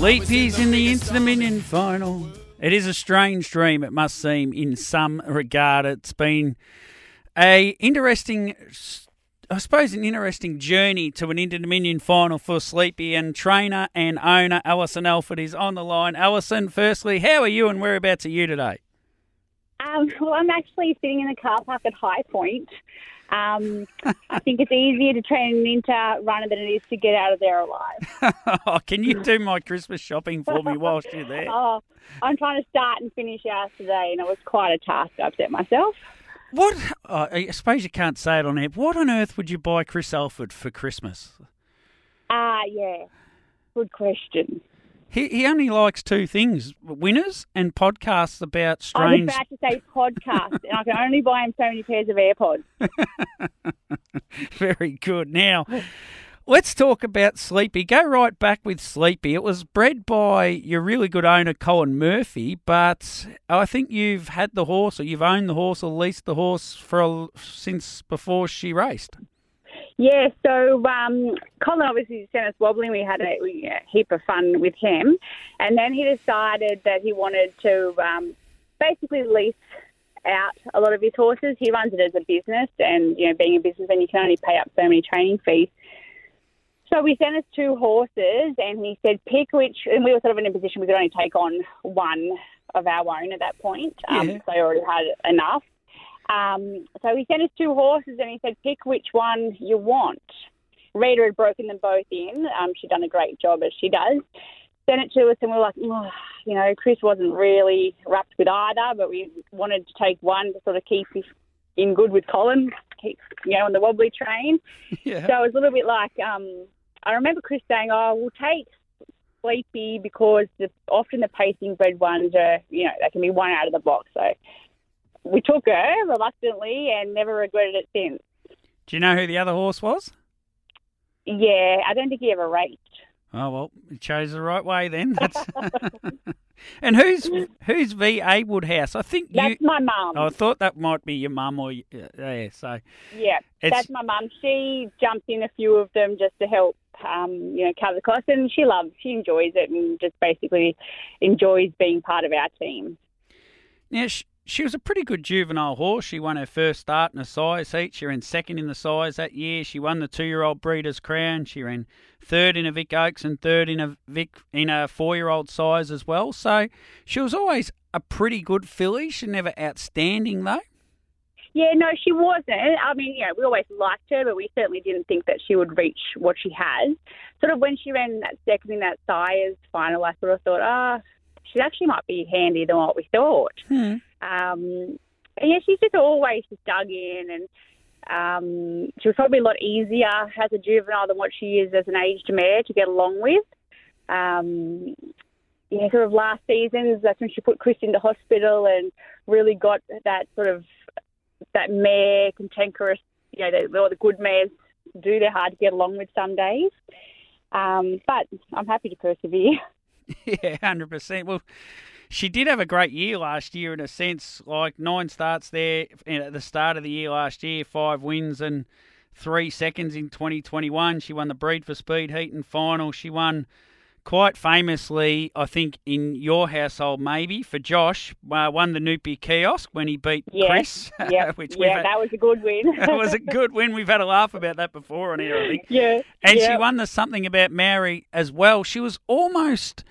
Sleepy's in the Inter-Dominion final. It is a strange dream, it must seem, in some regard. It's been a interesting, I suppose, an interesting journey to an Inter-Dominion final for Sleepy and trainer and owner Alison Alford is on the line. Alison, firstly, how are you and whereabouts are you today? Um, well, I'm actually sitting in a car park at Highpoint. Um, I think it's easier to train an inter runner than it is to get out of there alive. oh, can you do my Christmas shopping for me whilst you're there? Oh, I'm trying to start and finish ours today, and it was quite a task. I upset myself. What? Oh, I suppose you can't say it on air. What on earth would you buy Chris Alford for Christmas? Ah, uh, yeah. Good question. He, he only likes two things: winners and podcasts about strange. I was about to say podcast, and I can only buy him so many pairs of AirPods. Very good. Now, let's talk about Sleepy. Go right back with Sleepy. It was bred by your really good owner, Colin Murphy, but I think you've had the horse, or you've owned the horse, or leased the horse for a, since before she raced. Yeah, so um, Colin obviously sent us Wobbly. We had a, a, heap of fun with him. And then he decided that he wanted to um, basically lease out a lot of his horses. He runs it as a business, and, you know, being a businessman, you can only pay up so many training fees. So we sent us two horses, and he said, pick which, and we were sort of in a position we could only take on one of our own at that point. Um, yeah. So I already had enough. Um, so he sent us two horses and he said, pick which one you want. Rita had broken them both in. Um, she'd done a great job as she does. Sent it to us and we were like, oh, you know, Chris wasn't really wrapped with either, but we wanted to take one to sort of keep in good with Colin, keep, you know, on the wobbly train. Yeah. So it was a little bit like, um, I remember Chris saying, oh, we'll take Sleepy because the, often the pacing bred ones are, you know, they can be one out of the box. So we took her reluctantly and never regretted it since. Do you know who the other horse was? Yeah, I don't think he ever raced. Oh well, he chose the right way then. That's and who's who's V.A. Woodhouse? I think that's you... my mum. Oh, I thought that might be your mum or yeah. So yeah, it's... that's my mum. She jumped in a few of them just to help, um, you know, cover the cost, and she loves, she enjoys it, and just basically enjoys being part of our team. Now, she was a pretty good juvenile horse. She won her first start in a Sires heat. She ran second in the Sires that year. She won the two-year-old Breeders' Crown. She ran third in a Vic Oaks and third in a Vic in a four-year-old Sires as well. So she was always a pretty good filly. She never outstanding though. Yeah, no, she wasn't. I mean, you know, we always liked her, but we certainly didn't think that she would reach what she has. Sort of when she ran that second in that sires final, I sort of thought, ah, oh, she actually might be handier than what we thought. Hmm. Um, yeah, she's just always just dug in, and um, she was probably a lot easier as a juvenile than what she is as an aged mare to get along with. Um, yeah, sort of last season, that's when she put Chris into hospital and really got that sort of that mare cantankerous, you know, the, all the good mares do. They're hard to get along with some days. Um, but I'm happy to persevere. Yeah, hundred percent. Well, she did have a great year last year in a sense, like nine starts there at the start of the year last year, five wins and three seconds in 2021. She won the Breed for Speed heat and final. She won quite famously, I think, in your household, maybe for Josh, uh, won the Noopy kiosk when he beat Chris. Yeah, which yeah, had, that was a good win. that was a good win. We've had a laugh about that before on here, I think. Yeah, and she won the something about Mary as well. She was almost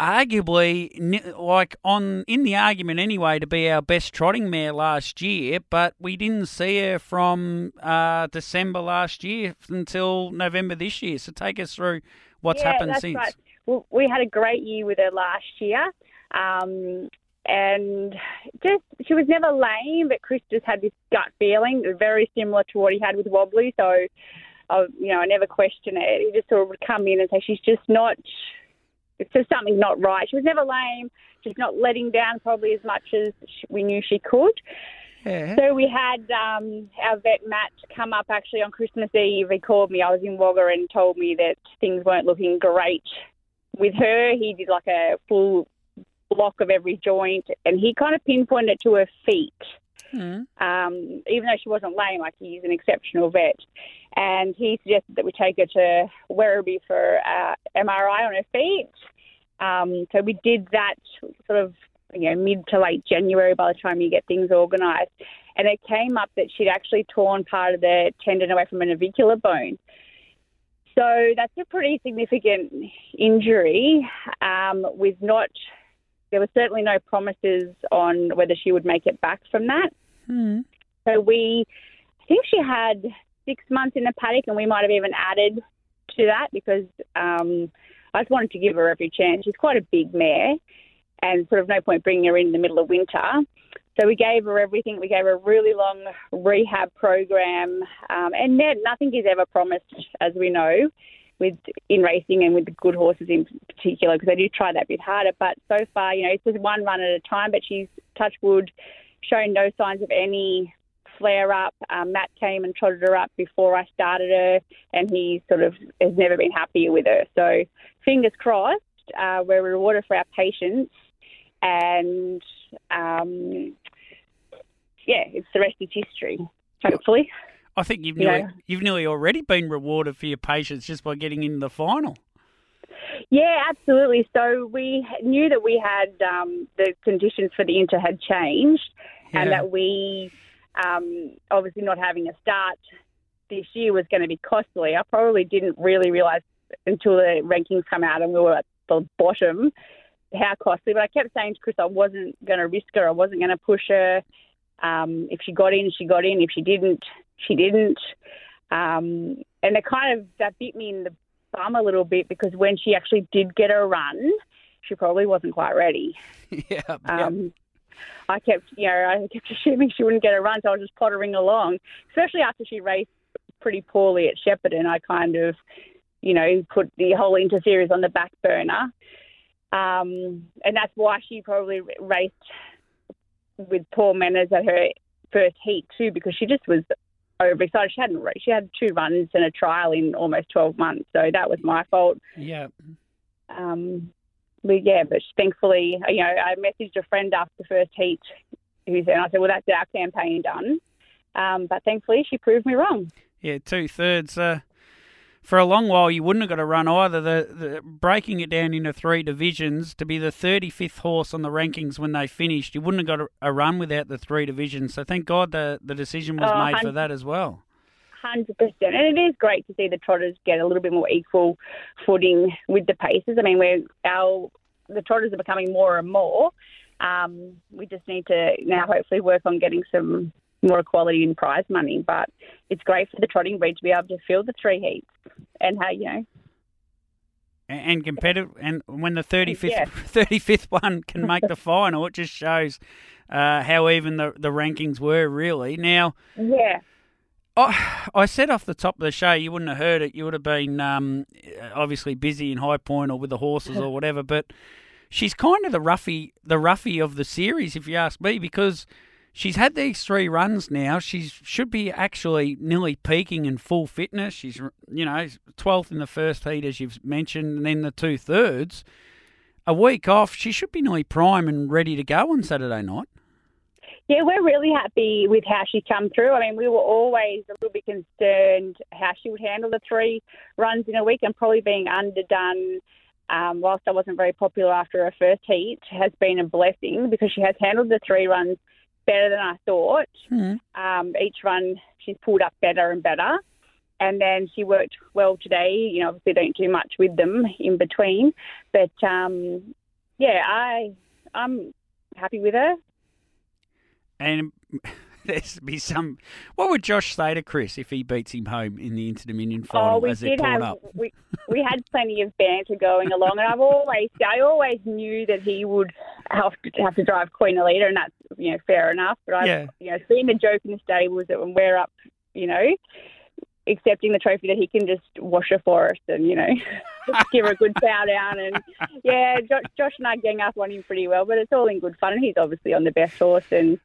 arguably like on in the argument anyway to be our best trotting mare last year, but we didn't see her from uh, December last year until November this year. So take us through what's yeah, happened since. Right. We had a great year with her last year. Um, and just she was never lame, but Chris just had this gut feeling, very similar to what he had with Wobbly. So, I, you know, I never questioned it. He just sort of would come in and say she's just not it's just something not right. She was never lame. She's not letting down probably as much as we knew she could. Yeah. So we had um, our vet Matt come up actually on Christmas Eve. He called me. I was in Wagga and told me that things weren't looking great with her. He did like a full block of every joint, and he kind of pinpointed it to her feet. Mm. Um, even though she wasn't lame, like he's an exceptional vet, and he suggested that we take her to Werribee for uh, MRI on her feet. Um, so we did that sort of you know mid to late January by the time you get things organised, and it came up that she'd actually torn part of the tendon away from a navicular bone. So that's a pretty significant injury um, with not, there were certainly no promises on whether she would make it back from that. Hmm. So we, I think she had six months in the paddock and we might have even added to that because um, I just wanted to give her every chance. She's quite a big mare and sort of no point bringing her in, in the middle of winter. So we gave her everything. We gave her a really long rehab program, um, and nothing is ever promised, as we know, with in racing and with the good horses in particular, because they do try that bit harder. But so far, you know, it's just one run at a time. But she's touch wood, shown no signs of any flare up. Um, Matt came and trotted her up before I started her, and he sort of has never been happier with her. So fingers crossed, uh, we're rewarded for our patience and um, yeah, it's the rest is history. Hopefully, I think you've nearly, you've nearly already been rewarded for your patience just by getting in the final. Yeah, absolutely. So we knew that we had um, the conditions for the Inter had changed, yeah. and that we um, obviously not having a start this year was going to be costly. I probably didn't really realise until the rankings come out and we were at the bottom how costly. But I kept saying to Chris, I wasn't going to risk her. I wasn't going to push her. Um, if she got in, she got in. If she didn't, she didn't. Um, and it kind of that bit me in the bum a little bit because when she actually did get a run, she probably wasn't quite ready. yeah. Um, I kept, you know, I kept assuming she wouldn't get a run, so I was just pottering along. Especially after she raced pretty poorly at Shepparton, I kind of, you know, put the whole Inter series on the back burner. Um, and that's why she probably raced with poor manners at her first heat too, because she just was overexcited. She hadn't she had two runs and a trial in almost twelve months, so that was my fault. Yeah. Um, but yeah, but thankfully, you know, I messaged a friend after the first heat, who said, I said, well, that's our campaign done. Um, but thankfully, she proved me wrong. Yeah, two thirds. Uh, for a long while you wouldn't have got a run either. The, the breaking it down into three divisions to be the 35th horse on the rankings when they finished, you wouldn't have got a, a run without the three divisions. So thank God the the decision was oh, made for that as well. Hundred percent, and it is great to see the trotters get a little bit more equal footing with the paces. I mean, we're our the trotters are becoming more and more. Um, we just need to now hopefully work on getting some more equality in prize money. But it's great for the trotting breed to be able to fill the three heats and how you know. And competitive, and when the thirty fifth thirty fifth one can make the final, it just shows uh, how even the, the rankings were, really. Now, yeah. I, I said off the top of the show, you wouldn't have heard it. You would have been um, obviously busy in Highpoint or with the horses or whatever. But she's kind of the roughy, the roughy of the series, if you ask me, because She's had these three runs now. She should be actually nearly peaking in full fitness. She's, you know, 12th in the first heat, as you've mentioned, and then the two thirds. A week off, she should be nearly prime and ready to go on Saturday night. Yeah, we're really happy with how she come through. I mean, we were always a little bit concerned how she would handle the three runs in a week and probably being underdone. Um, whilst I wasn't very popular after her first heat, has been a blessing because she has handled the three runs better than I thought. Mm. Um, each run she's pulled up better and better. And then she worked well today. You know, obviously don't do much with them in between, but um, yeah, I I'm happy with her. And there's be some. What would Josh say to Chris if he beats him home in the Inter Dominion final? Oh, we did have up? we we had plenty of banter going along, and I've always I always knew that he would have to have to drive Queen Elida, and that's you know fair enough. But I've yeah. you know seen the joke in the stable stables that when we're up, you know, accepting the trophy that he can just wash her for us and you know give her a good bow down and yeah Josh, Josh and I gang up on him pretty well but it's all in good fun and he's obviously on the best horse and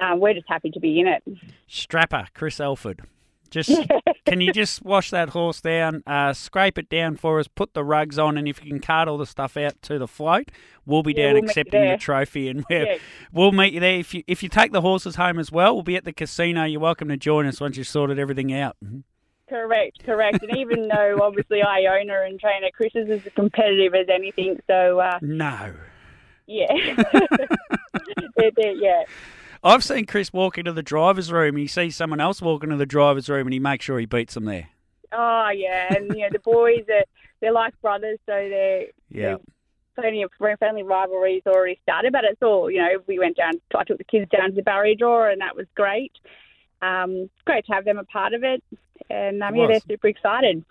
um, we're just happy to be in it. Strapper, Chris Alford. Just can you just wash that horse down, uh, scrape it down for us, put the rugs on, and if you can cart all the stuff out to the float, we'll be yeah, down we'll accepting the trophy, and we yeah. we'll meet you there. If you if you take the horses home as well, we'll be at the casino. You're welcome to join us once you've sorted everything out. Mm-hmm. Correct, correct. and even though obviously I own her and train her, Chris is as competitive as anything. So uh, No. yeah, They're- they're- yeah, I've seen Chris walk into the driver's room. And he sees someone else walk into the driver's room, and he makes sure he beats them there. oh yeah, and you know the boys are they're like brothers, so they're Yeah. plenty of friendly rivalries already started. But it's all you know. We went down. I took the kids down to the barrier draw, and that was great. Um, great to have them a part of it, and um, It yeah, they're super excited.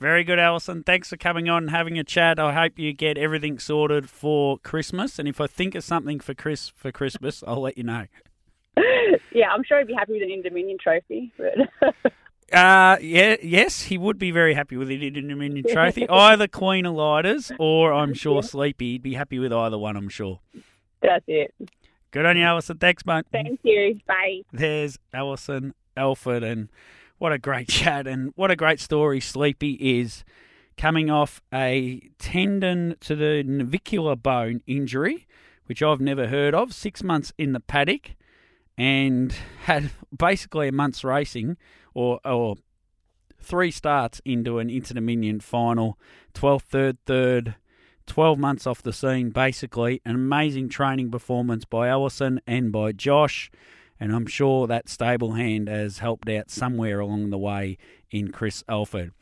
Very good, Alison. Thanks for coming on and having a chat. I hope you get everything sorted for Christmas. And if I think of something for Chris for Christmas, I'll let you know. yeah, I'm sure he'd be happy with an Dominion trophy. But Uh, yeah, yes, he would be very happy with an Dominion Trophy. either Queen Elida's or I'm sure Sleepy. He'd be happy with either one, I'm sure. that's it. Good on you, Alison. Thanks, mate. Thank you. Bye. There's Alison Alford, and what a great chat and what a great story Sleepy is coming off a tendon to the navicular bone injury, which I've never heard of, six months in the paddock, and had basically a month's racing or, or three starts into an Inter-Dominion final, 12th, 3rd, 3rd, 12 months off the scene, basically. An amazing training performance by Alison and by Josh. And I'm sure that stable hand has helped out somewhere along the way in Chris Alford.